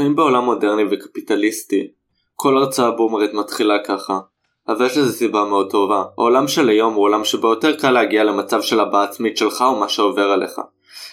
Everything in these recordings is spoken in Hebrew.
חיים בעולם מודרני וקפיטליסטי. כל הרצאה בומרית מתחילה ככה. אבל יש לזה סיבה מאוד טובה. העולם של היום הוא עולם שבו יותר קל להגיע למצב של הבעה עצמית שלך ומה שעובר עליך.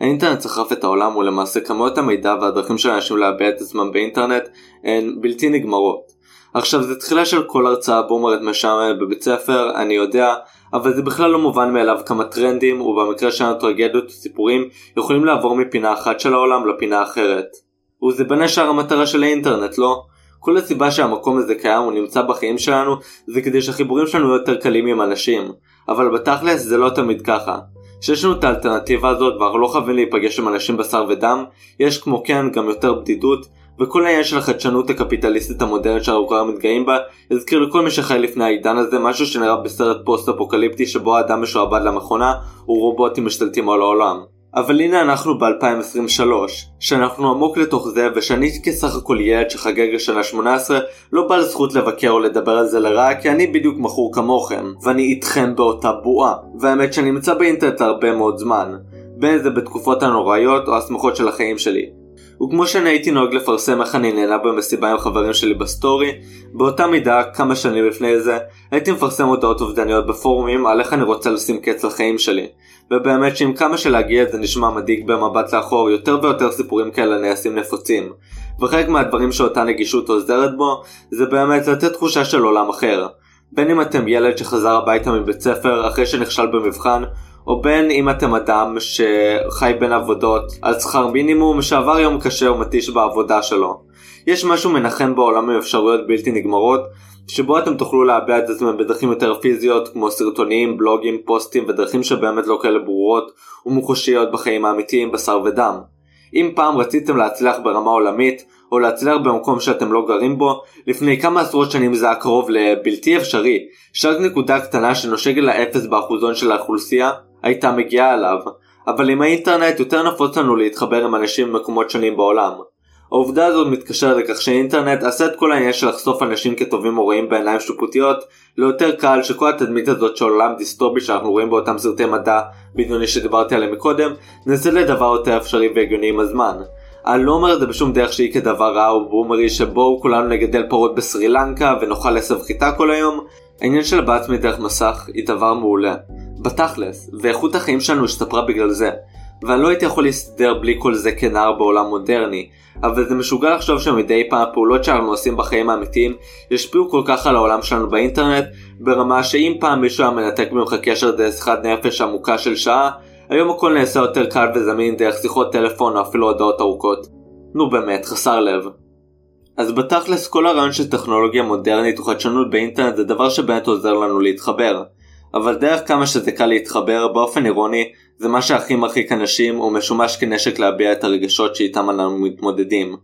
האינטרנט סחף את העולם ולמעשה כמויות המידע והדרכים של אנשים להביע את עצמם באינטרנט הן בלתי נגמרות. עכשיו זה תחילה של כל הרצאה בומרית משעממת בבית ספר, אני יודע, אבל זה בכלל לא מובן מאליו כמה טרנדים, ובמקרה שלנו טרגדיות וסיפורים, יכולים לעבור מפינה אחת של העולם לפינה אחרת. וזה בין השאר המטרה של האינטרנט, לא? כל הסיבה שהמקום הזה קיים ונמצא בחיים שלנו זה כדי שהחיבורים שלנו יהיו יותר קלים עם אנשים. אבל בתכלס זה לא תמיד ככה. כשיש לנו את האלטרנטיבה הזאת ואנחנו לא חייבים להיפגש עם אנשים בשר ודם, יש כמו כן גם יותר בדידות, וכל העניין של החדשנות הקפיטליסטית המודרנית שאנחנו כבר מתגאים בה, יזכיר לכל מי שחי לפני העידן הזה משהו שנראה בסרט פוסט אפוקליפטי שבו האדם משועבד למכונה ורובוטים משתלטים על העולם. אבל הנה אנחנו ב-2023, שאנחנו עמוק לתוך זה ושאני בסך הכל ילד שחגג לשנה 18 לא בעל זכות לבקר או לדבר על זה לרעה כי אני בדיוק מכור כמוכם, ואני איתכם באותה בועה, והאמת שאני נמצא באינטרנט הרבה מאוד זמן, בין זה בתקופות הנוראיות או השמחות של החיים שלי. וכמו שאני הייתי נוהג לפרסם איך אני נהנה במסיבה עם חברים שלי בסטורי, באותה מידה, כמה שנים לפני זה, הייתי מפרסם הודעות אובדניות בפורומים על איך אני רוצה לשים קץ לחיים שלי. ובאמת שעם כמה שלהגיע זה נשמע מדאיג במבט לאחור, יותר ויותר סיפורים כאלה נעשים נפוצים. וחלק מהדברים שאותה נגישות עוזרת בו, זה באמת לתת תחושה של עולם אחר. בין אם אתם ילד שחזר הביתה מבית ספר אחרי שנכשל במבחן, או בין אם אתם אדם שחי בין עבודות על שכר מינימום שעבר יום קשה ומתיש בעבודה שלו. יש משהו מנחם בעולם עם אפשרויות בלתי נגמרות, שבו אתם תוכלו להביע את עצמם בדרכים יותר פיזיות כמו סרטונים, בלוגים, פוסטים ודרכים שבאמת לא כאלה ברורות ומוחשיות בחיים האמיתיים בשר ודם. אם פעם רציתם להצליח ברמה עולמית, או להצליח במקום שאתם לא גרים בו, לפני כמה עשרות שנים זה היה קרוב לבלתי אפשרי, שרק נקודה קטנה שנושקת לאפס באחוזון של האוכלוסייה, הייתה מגיעה אליו, אבל עם האינטרנט יותר נפוץ לנו להתחבר עם אנשים במקומות שונים בעולם. העובדה הזאת מתקשרת לכך שהאינטרנט עשה את כל העניין של לחשוף אנשים כטובים או רעים בעיניים שיפוטיות ליותר קל שכל התדמית הזאת של עולם דיסטופי שאנחנו רואים באותם סרטי מדע בדיוני שדיברתי עליהם מקודם נעשה לדבר יותר אפשרי והגיוני עם הזמן. אני לא אומר את זה בשום דרך שהיא כדבר רע או בומרי שבואו כולנו נגדל פרות בסרי לנקה ונאכל עשב חיטה כל היום. העניין של הבעת מדרך מסך היא דבר מעולה. בתכלס, ואיכות החיים שלנו השתפרה בגלל זה. ואני לא הייתי יכול להסתדר בלי כל זה כנער בעולם מודרני, אבל זה משוגע לחשוב שמדי פעם הפעולות שאנחנו עושים בחיים האמיתיים ישפיעו כל כך על העולם שלנו באינטרנט, ברמה שאם פעם מישהו היה מנתק ממך קשר דרך שיחת נפש עמוקה של שעה, היום הכל נעשה יותר קל וזמין דרך שיחות טלפון או אפילו הודעות ארוכות. נו באמת, חסר לב. אז בתכלס כל הרעיון של טכנולוגיה מודרנית וחדשנות באינטרנט זה דבר שבאמת עוזר לנו להתחבר. אבל דרך כמה שזה קל להתחבר באופן אירוני זה מה שהכי מרחיק אנשים ומשומש כנשק להביע את הרגשות שאיתם אנחנו מתמודדים.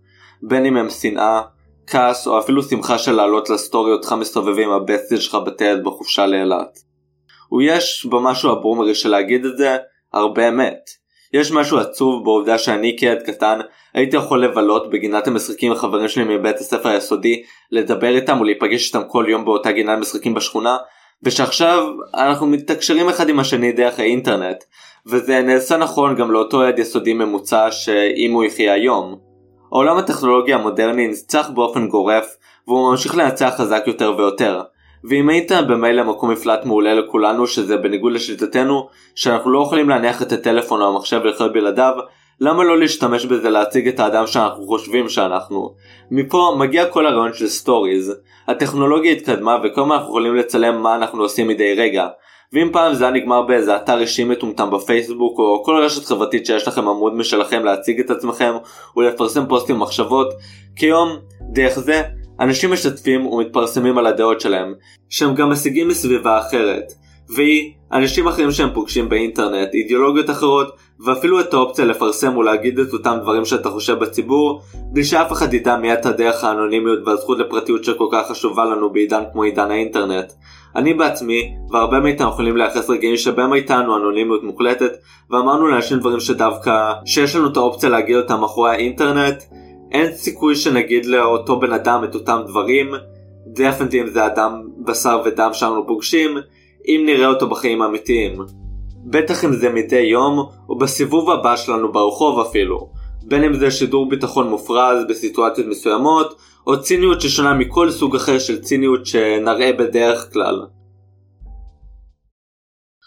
בין אם הם שנאה, כעס או אפילו שמחה של לעלות לסטורי אותך מסתובב עם הבסטי שלך בטיילת בחופשה לאילת. ויש במשהו הבומרי של להגיד את זה הרבה אמת. יש משהו עצוב בעובדה שאני כילד קטן הייתי יכול לבלות בגינת המשחקים עם חברים שלי מבית הספר היסודי, לדבר איתם ולהיפגש איתם כל יום באותה גינת משחקים בשכונה, ושעכשיו אנחנו מתקשרים אחד עם השני דרך האינטרנט, וזה נעשה נכון גם לאותו ילד יסודי ממוצע שאם הוא יחיה היום. העולם הטכנולוגי המודרני ניצח באופן גורף, והוא ממשיך לנצח חזק יותר ויותר. ואם האינטרנט במילא מקום מפלט מעולה לכולנו שזה בניגוד לשליטתנו שאנחנו לא יכולים להניח את הטלפון או המחשב ולחיות בלעדיו למה לא להשתמש בזה להציג את האדם שאנחנו חושבים שאנחנו? מפה מגיע כל הרעיון של סטוריז. הטכנולוגיה התקדמה וכל הזמן אנחנו יכולים לצלם מה אנחנו עושים מדי רגע. ואם פעם זה היה נגמר באיזה אתר אישי מטומטם בפייסבוק או כל רשת חברתית שיש לכם עמוד משלכם להציג את עצמכם ולפרסם פוסטים ומחשבות, כיום, דרך זה, אנשים משתפים ומתפרסמים על הדעות שלהם, שהם גם משיגים מסביבה אחרת. והיא אנשים אחרים שהם פוגשים באינטרנט, אידיאולוגיות אחרות, ואפילו את האופציה לפרסם ולהגיד את אותם דברים שאתה חושב בציבור, בלי שאף אחד ידע מי אתה דרך האנונימיות והזכות לפרטיות שכל כך חשובה לנו בעידן כמו עידן האינטרנט. אני בעצמי, והרבה מאיתנו יכולים לייחס רגעים שבהם הייתה לנו אנונימיות מוחלטת, ואמרנו לאנשים דברים שדווקא, שיש לנו את האופציה להגיד אותם מאחורי האינטרנט, אין סיכוי שנגיד לאותו בן אדם את אותם דברים, דפנטי אם זה אדם בשר ודם שאנו פוגשים, אם נראה אותו בחיים האמיתיים. בטח אם זה מדי יום, או בסיבוב הבא שלנו ברחוב אפילו. בין אם זה שידור ביטחון מופרז בסיטואציות מסוימות, או ציניות ששונה מכל סוג אחר של ציניות שנראה בדרך כלל.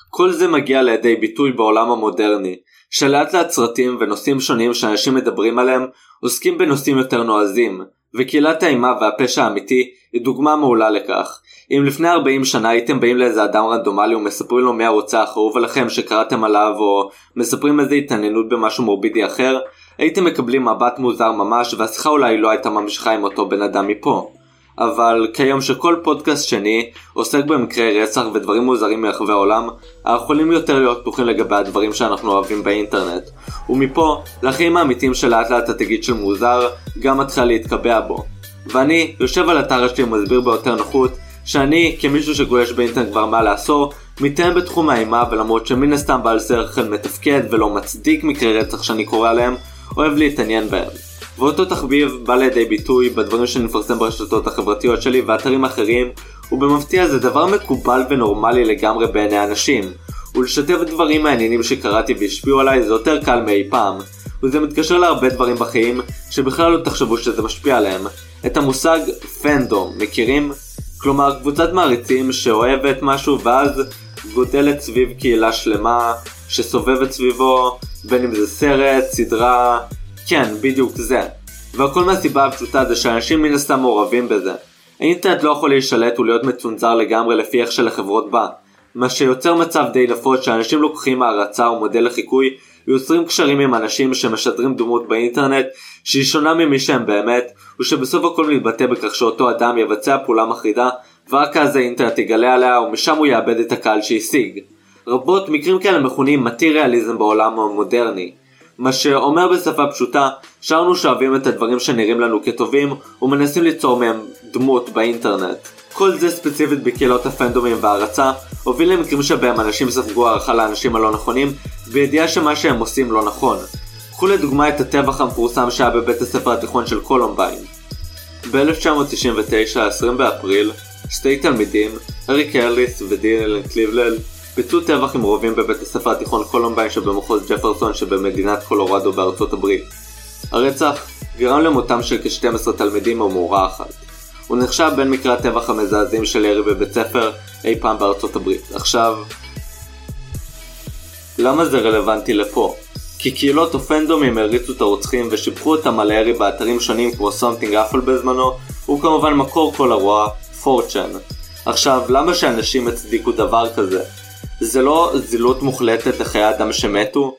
כל זה מגיע לידי ביטוי בעולם המודרני, שלאט לאט סרטים ונושאים שונים שאנשים מדברים עליהם עוסקים בנושאים יותר נועזים, וקהילת האימה והפשע האמיתי היא דוגמה מעולה לכך. אם לפני 40 שנה הייתם באים לאיזה אדם רנדומלי ומספרים לו מי הרוצח האהוב עליכם שקראתם עליו או מספרים איזה התעניינות במשהו מורבידי אחר, הייתם מקבלים מבט מוזר ממש והשיחה אולי לא הייתה ממשיכה עם אותו בן אדם מפה. אבל כיום שכל פודקאסט שני עוסק במקרי רצח ודברים מוזרים מרחבי העולם, אנחנו יכולים יותר להיות פתוחים לגבי הדברים שאנחנו אוהבים באינטרנט. ומפה, לחיים האמיתיים שלאט לאט התגיד של מוזר, גם מתחילה להתקבע בו. ואני יושב על אתר שלי ומסביר ביותר נוחות, שאני, כמישהו שגולש באינטרנט כבר מעל לעשור, מתאם בתחום האימה ולמרות שמן הסתם בעל שכל מתפקד ולא מצדיק מקרי רצח שאני קורא עליהם, אוהב להתעניין בהם. ואותו תחביב בא לידי ביטוי בדברים שאני מפרסם ברשתות החברתיות שלי ואתרים אחרים, ובמפתיע זה דבר מקובל ונורמלי לגמרי בעיני אנשים. ולשתף דברים מעניינים שקראתי והשפיעו עליי זה יותר קל מאי פעם. וזה מתקשר להרבה דברים בחיים שבכלל לא תחשבו שזה משפיע עליהם. את המושג פנדום, מכירים? כלומר קבוצת מעריצים שאוהבת משהו ואז גודלת סביב קהילה שלמה שסובבת סביבו, בין אם זה סרט, סדרה, כן, בדיוק זה. והכל מהסיבה הפשוטה זה שאנשים מן הסתם מעורבים בזה. האינטרנט לא יכול להישלט ולהיות מצונזר לגמרי לפי איך שלחברות בא. מה שיוצר מצב די נפוץ שאנשים לוקחים הערצה ומודל לחיקוי ויוצרים קשרים עם אנשים שמשדרים דמות באינטרנט שהיא שונה ממי שהם באמת ושבסוף הכל מתבטא בכך שאותו אדם יבצע פעולה מחרידה ורק אז האינטרנט יגלה עליה ומשם הוא יאבד את הקהל שהשיג. רבות מקרים כאלה מכונים מטי-ריאליזם בעולם המודרני. מה שאומר בשפה פשוטה, שרנו שאוהבים את הדברים שנראים לנו כטובים ומנסים ליצור מהם דמות באינטרנט. כל זה ספציפית בקהילות הפנדומים והערצה, הוביל למקרים שבהם אנשים ספגו הערכה לאנשים הלא נכונים, בידיעה שמה שהם עושים לא נכון. קחו לדוגמה את הטבח המפורסם שהיה בבית הספר התיכון של קולומביין. ב-1999, 20 באפריל, שתי תלמידים, אריק האריס ודילן קליבולד, ביצעו טבח עם רובים בבית הספר התיכון קולומביין שבמחוז ג'פרסון שבמדינת קולורדו בארצות הברית. הרצח גרם למותם של כ-12 תלמידים ומורה אחת. הוא נחשב בין מקרי הטבח המזעזעים של ירי בבית ספר אי פעם בארצות הברית. עכשיו, למה זה רלוונטי לפה? כי קהילות או פנדומים העריצו את הרוצחים ושיבחו אותם על הירי באתרים שונים כמו Something Awful בזמנו, וכמובן מקור כל הרוע, 4chan. עכשיו, למה שאנשים יצדיקו דבר כזה? זה לא זילות מוחלטת לחיי אדם שמתו?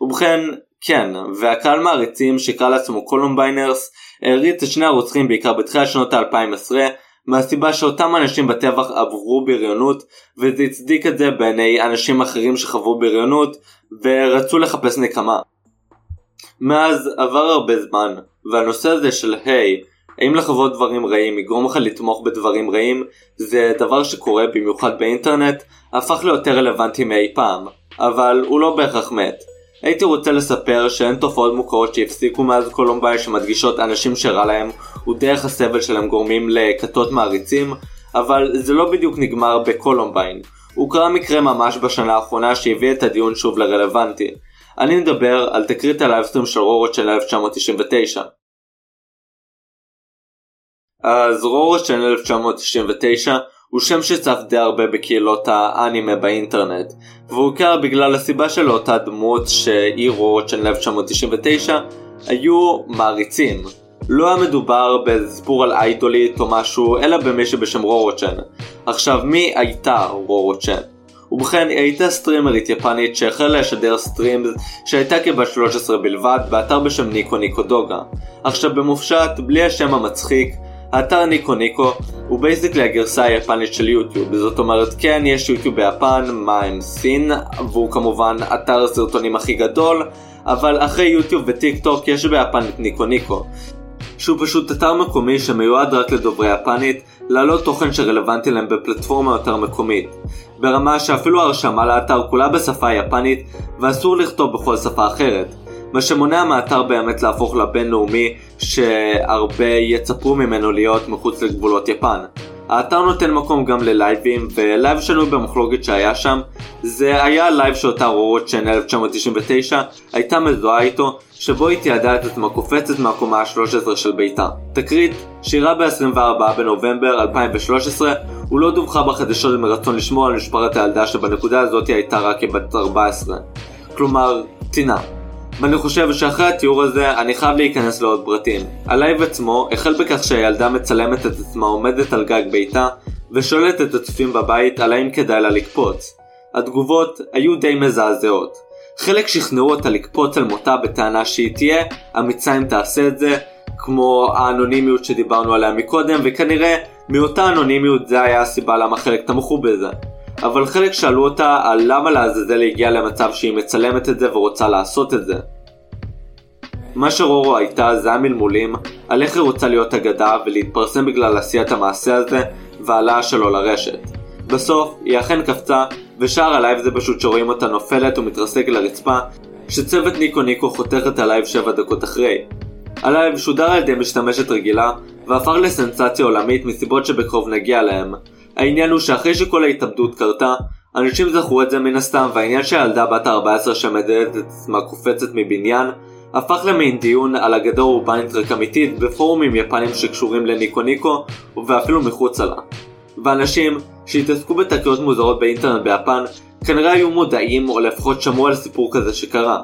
ובכן, כן, והקהל מעריצים שקרא לעצמו Columbiners העריץ את שני הרוצחים בעיקר בתחילת שנות ה-2010 מהסיבה שאותם אנשים בטבח עברו בריונות וזה הצדיק את זה בעיני אנשים אחרים שחוו בריונות ורצו לחפש נקמה. מאז עבר הרבה זמן והנושא הזה של היי, האם לחוות דברים רעים יגרום לך לתמוך בדברים רעים זה דבר שקורה במיוחד באינטרנט הפך ליותר רלוונטי מאי פעם אבל הוא לא בהכרח מת. הייתי רוצה לספר שאין תופעות מוכרות שהפסיקו מאז קולומביין שמדגישות אנשים שרע להם ודרך הסבל שלהם גורמים לכתות מעריצים אבל זה לא בדיוק נגמר בקולומביין. הוא קרה מקרה ממש בשנה האחרונה שהביא את הדיון שוב לרלוונטי. אני מדבר על תקרית ה livestream של רורו של 1999. אז רורו של 1999 הוא שם שצף די הרבה בקהילות האנימה באינטרנט והוא הוכר בגלל הסיבה שלאותה דמות שהיא רורו של 1999 היו מעריצים. לא היה מדובר באיזה סיפור על איידולית או משהו אלא במישהו בשם רורו צ'אן. עכשיו מי הייתה רורו צ'אן? ובכן היא הייתה סטרימרית יפנית שהחלה לשדר streams כשהייתה כבת 13 בלבד באתר בשם ניקו ניקו דוגה. עכשיו במופשט בלי השם המצחיק האתר ניקו ניקו הוא basically הגרסה היפנית של יוטיוב, זאת אומרת כן יש יוטיוב ביפן, מה עם סין, והוא כמובן אתר הסרטונים הכי גדול, אבל אחרי יוטיוב וטיק טוק יש ביפן את ניקו ניקו. שהוא פשוט אתר מקומי שמיועד רק לדוברי יפנית, להעלות תוכן שרלוונטי להם בפלטפורמה יותר מקומית. ברמה שאפילו ההרשמה לאתר כולה בשפה היפנית, ואסור לכתוב בכל שפה אחרת. מה שמונע מהאתר באמת להפוך לבינלאומי שהרבה יצפו ממנו להיות מחוץ לגבולות יפן. האתר נותן מקום גם ללייבים, ולייב שנוי במחלוקת שהיה שם, זה היה לייב שאותה רורו צ'אן 1999 הייתה מזוהה איתו, שבו היא תיעדה את עצמה קופצת מהקומה ה-13 של ביתה. תקרית, שאירעה ב-24 בנובמבר 2013, היא לא דווחה בחדשות מרצון לשמור על משפחת הילדה שבנקודה הזאת הייתה רק כבת 14. כלומר, קטינה. ואני חושב שאחרי התיאור הזה אני חייב להיכנס לעוד פרטים. הלייב עצמו החל בכך שהילדה מצלמת את עצמה עומדת על גג ביתה ושואלת את הצופים בבית על האם כדאי לה לקפוץ. התגובות היו די מזעזעות. חלק שכנעו אותה לקפוץ על מותה בטענה שהיא תהיה אמיצה אם תעשה את זה, כמו האנונימיות שדיברנו עליה מקודם, וכנראה מאותה אנונימיות זה היה הסיבה למה חלק תמכו בזה. אבל חלק שאלו אותה על למה לעזאזל הגיעה למצב שהיא מצלמת את זה ורוצה לעשות את זה. מה שרורו הייתה זה המלמולים על איך היא רוצה להיות אגדה ולהתפרסם בגלל עשיית המעשה הזה והעלאה שלו לרשת. בסוף היא אכן קפצה ושאר הלייב זה פשוט שרואים אותה נופלת ומתרסקת לרצפה כשצוות ניקו ניקו חותך את הלייב 7 דקות אחרי. הלייב שודר על ידי משתמשת רגילה והפך לסנסציה עולמית מסיבות שבקרוב נגיע להם. העניין הוא שאחרי שכל ההתאבדות קרתה, אנשים זכרו את זה מן הסתם והעניין שהילדה בת ה-14 שמתעדת את עצמה קופצת מבניין הפך למין דיון על אגדה אורבנית רק אמיתית בפורומים יפנים שקשורים לניקו ניקו ואפילו מחוצה לה. ואנשים שהתעסקו בתקריות מוזרות באינטרנט ביפן כנראה היו מודעים או לפחות שמעו על סיפור כזה שקרה.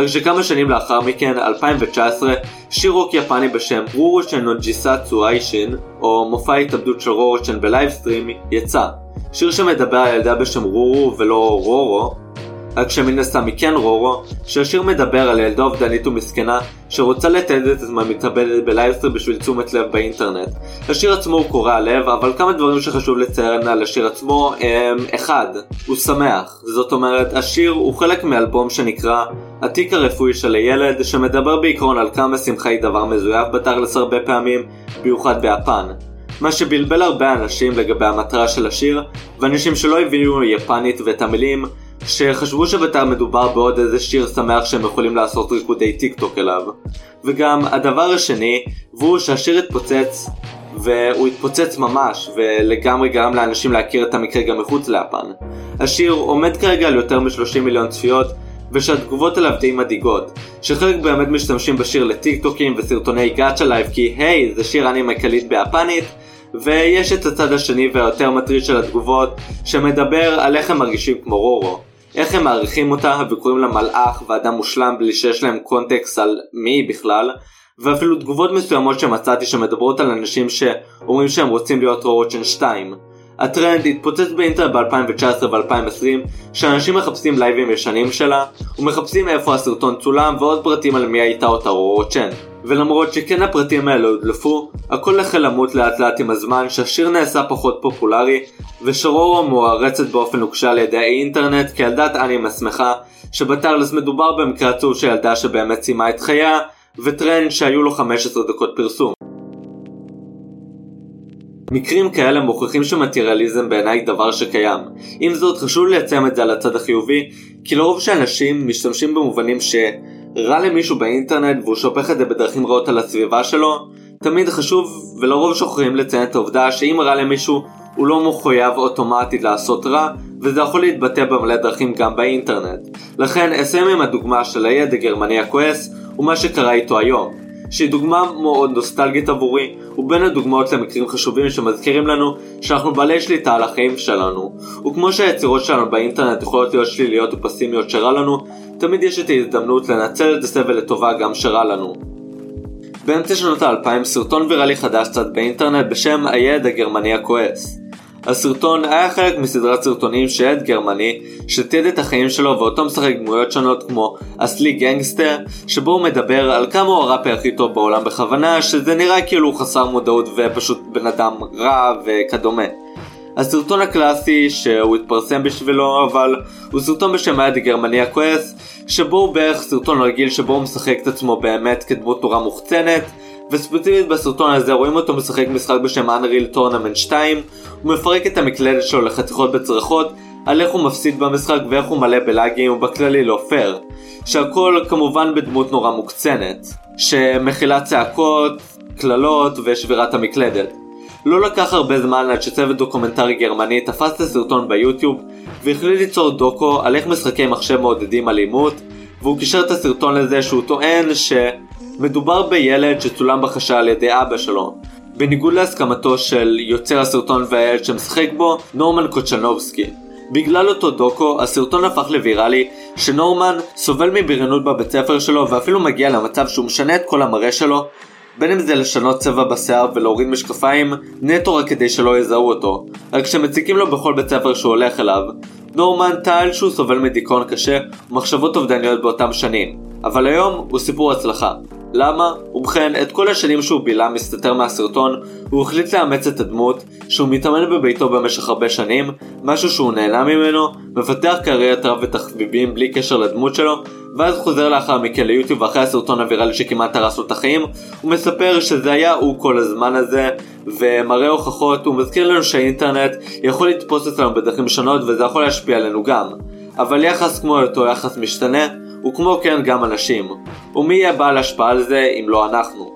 רק שכמה שנים לאחר מכן, 2019, שיר רוק יפני בשם ロロちゃんの自殺配信, או מופע התאבדות של רורושן ב livestream, יצא. שיר שמדבר על ילדה בשם רורו ולא רורו, רק שמן הסתם היא כן רורו, שהשיר מדבר על ילדה אובדנית ומסכנה שרוצה לתעד את עצמה מתאבדת ב livestream בשביל תשומת לב באינטרנט. השיר עצמו הוא קורע לב, אבל כמה דברים שחשוב לציין על השיר עצמו הם אחד, הוא שמח. זאת אומרת, השיר הוא חלק מאלבום שנקרא התיק הרפואי של הילד, שמדבר בעיקרון על כמה שמחה היא דבר מזויף בתכלס הרבה פעמים, במיוחד ביפן. מה שבלבל הרבה אנשים לגבי המטרה של השיר, ואנשים שלא הבינו יפנית ואת המילים, שחשבו שבתר מדובר בעוד איזה שיר שמח שהם יכולים לעשות ריקודי טיק טוק אליו. וגם הדבר השני, והוא שהשיר התפוצץ, והוא התפוצץ ממש, ולגמרי גרם לאנשים להכיר את המקרה גם מחוץ ליפן. השיר עומד כרגע על יותר מ-30 מיליון צפיות, ושהתגובות עליו די מדאיגות, שחלק באמת משתמשים בשיר לטיק טוקים וסרטוני Gacha Life כי היי, זה שיר אנימה קליט ביפנית, ויש את הצד השני והיותר מטריד של התגובות, שמדבר על איך הם מרגישים כמו רורו. איך הם מעריכים אותה וקוראים לה מלאך ואדם מושלם בלי שיש להם קונטקסט על מי היא בכלל ואפילו תגובות מסוימות שמצאתי שמדברות על אנשים שאומרים שהם רוצים להיות רורוצ'ן 2. הטרנד התפוצץ באינטרנט ב-2019 ו-2020 שאנשים מחפשים לייבים ישנים שלה ומחפשים איפה הסרטון צולם ועוד פרטים על מי הייתה אותה רורוצ'ן. ולמרות שכן הפרטים האלה הודלפו, הכל החל למות לאט לאט עם הזמן שהשיר נעשה פחות פופולרי ושרורו מוערצת באופן נוקשה על ידי האינטרנט כילדת אנימה שמחה שבתכלס מדובר במקרה עצוב של ילדה שבאמת סיימה את חייה וטרנד שהיו לו 15 דקות פרסום. מקרים כאלה מוכיחים שמטריאליזם בעיניי דבר שקיים. עם זאת חשוב לייצם את זה על הצד החיובי, כי לרוב שאנשים משתמשים במובנים ש... רע למישהו באינטרנט והוא שופך את זה בדרכים רעות על הסביבה שלו, תמיד חשוב ולרוב שוכרים לציין את העובדה שאם רע למישהו הוא לא מחויב אוטומטית לעשות רע, וזה יכול להתבטא במלא דרכים גם באינטרנט. לכן אסיים עם הדוגמה של הילד הגרמני הכועס, ומה שקרה איתו היום. שהיא דוגמה מאוד נוסטלגית עבורי, ובין הדוגמאות למקרים חשובים שמזכירים לנו שאנחנו בעלי שליטה על החיים שלנו. וכמו שהיצירות שלנו באינטרנט יכולות להיות שליליות ופסימיות שרע לנו, תמיד יש את ההזדמנות לנצל את הסבל לטובה גם שרע לנו. באמצע שנות האלפיים סרטון ויראלי חדש צד באינטרנט בשם הילד הגרמני הכועס. הסרטון היה חלק מסדרת סרטונים של ילד גרמני שתיעד את החיים שלו ואותו משחק דמויות שונות כמו אסלי גנגסטר שבו הוא מדבר על כמה הוא הראפר הכי טוב בעולם בכוונה שזה נראה כאילו הוא חסר מודעות ופשוט בן אדם רע וכדומה. הסרטון הקלאסי שהוא התפרסם בשבילו אבל הוא סרטון בשם היד הגרמני הכועס שבו הוא בערך סרטון רגיל שבו הוא משחק את עצמו באמת כדמות נורא מוחצנת וספציפית בסרטון הזה רואים אותו משחק משחק בשם Unreal Tournament 2 הוא מפרק את המקלדת שלו לחתיכות בצרחות על איך הוא מפסיד במשחק ואיך הוא מלא בלאגים ובכללי לא פייר. שהכל כמובן בדמות נורא מוקצנת שמכילה צעקות, קללות ושבירת המקלדת. לא לקח הרבה זמן עד שצוות דוקומנטרי גרמני תפס את הסרטון ביוטיוב והחליט ליצור דוקו על איך משחקי מחשב מעודדים אלימות והוא קישר את הסרטון לזה שהוא טוען שמדובר בילד שצולם בחשאי על ידי אבא שלו בניגוד להסכמתו של יוצר הסרטון והילד שמשחק בו, נורמן קוצ'נובסקי. בגלל אותו דוקו, הסרטון הפך לוויראלי שנורמן סובל מבריונות בבית ספר שלו ואפילו מגיע למצב שהוא משנה את כל המראה שלו בין אם זה לשנות צבע בשיער ולהוריד משקפיים, נטו רק כדי שלא יזהו אותו. רק כשמציקים לו בכל בית ספר שהוא הולך אליו. נורמן טען שהוא סובל מדיכאון קשה ומחשבות אובדניות באותם שנים, אבל היום הוא סיפור הצלחה. למה? ובכן, את כל השנים שהוא בילה מסתתר מהסרטון, הוא החליט לאמץ את הדמות, שהוא מתאמן בביתו במשך הרבה שנים, משהו שהוא נהנה ממנו, מפתח קריירת רב ותחביבים בלי קשר לדמות שלו, ואז חוזר לאחר מכן ליוטיוב אחרי הסרטון הוויראלי שכמעט הרס לו את החיים, הוא מספר שזה היה הוא כל הזמן הזה, ומראה הוכחות, הוא מזכיר לנו שהאינטרנט יכול לתפוס אותנו בדרכים שונות וזה יכול להשפיע עלינו גם. אבל יחס כמו אותו יחס משתנה, וכמו כן גם אנשים. ומי יהיה בעל השפעה על זה אם לא אנחנו?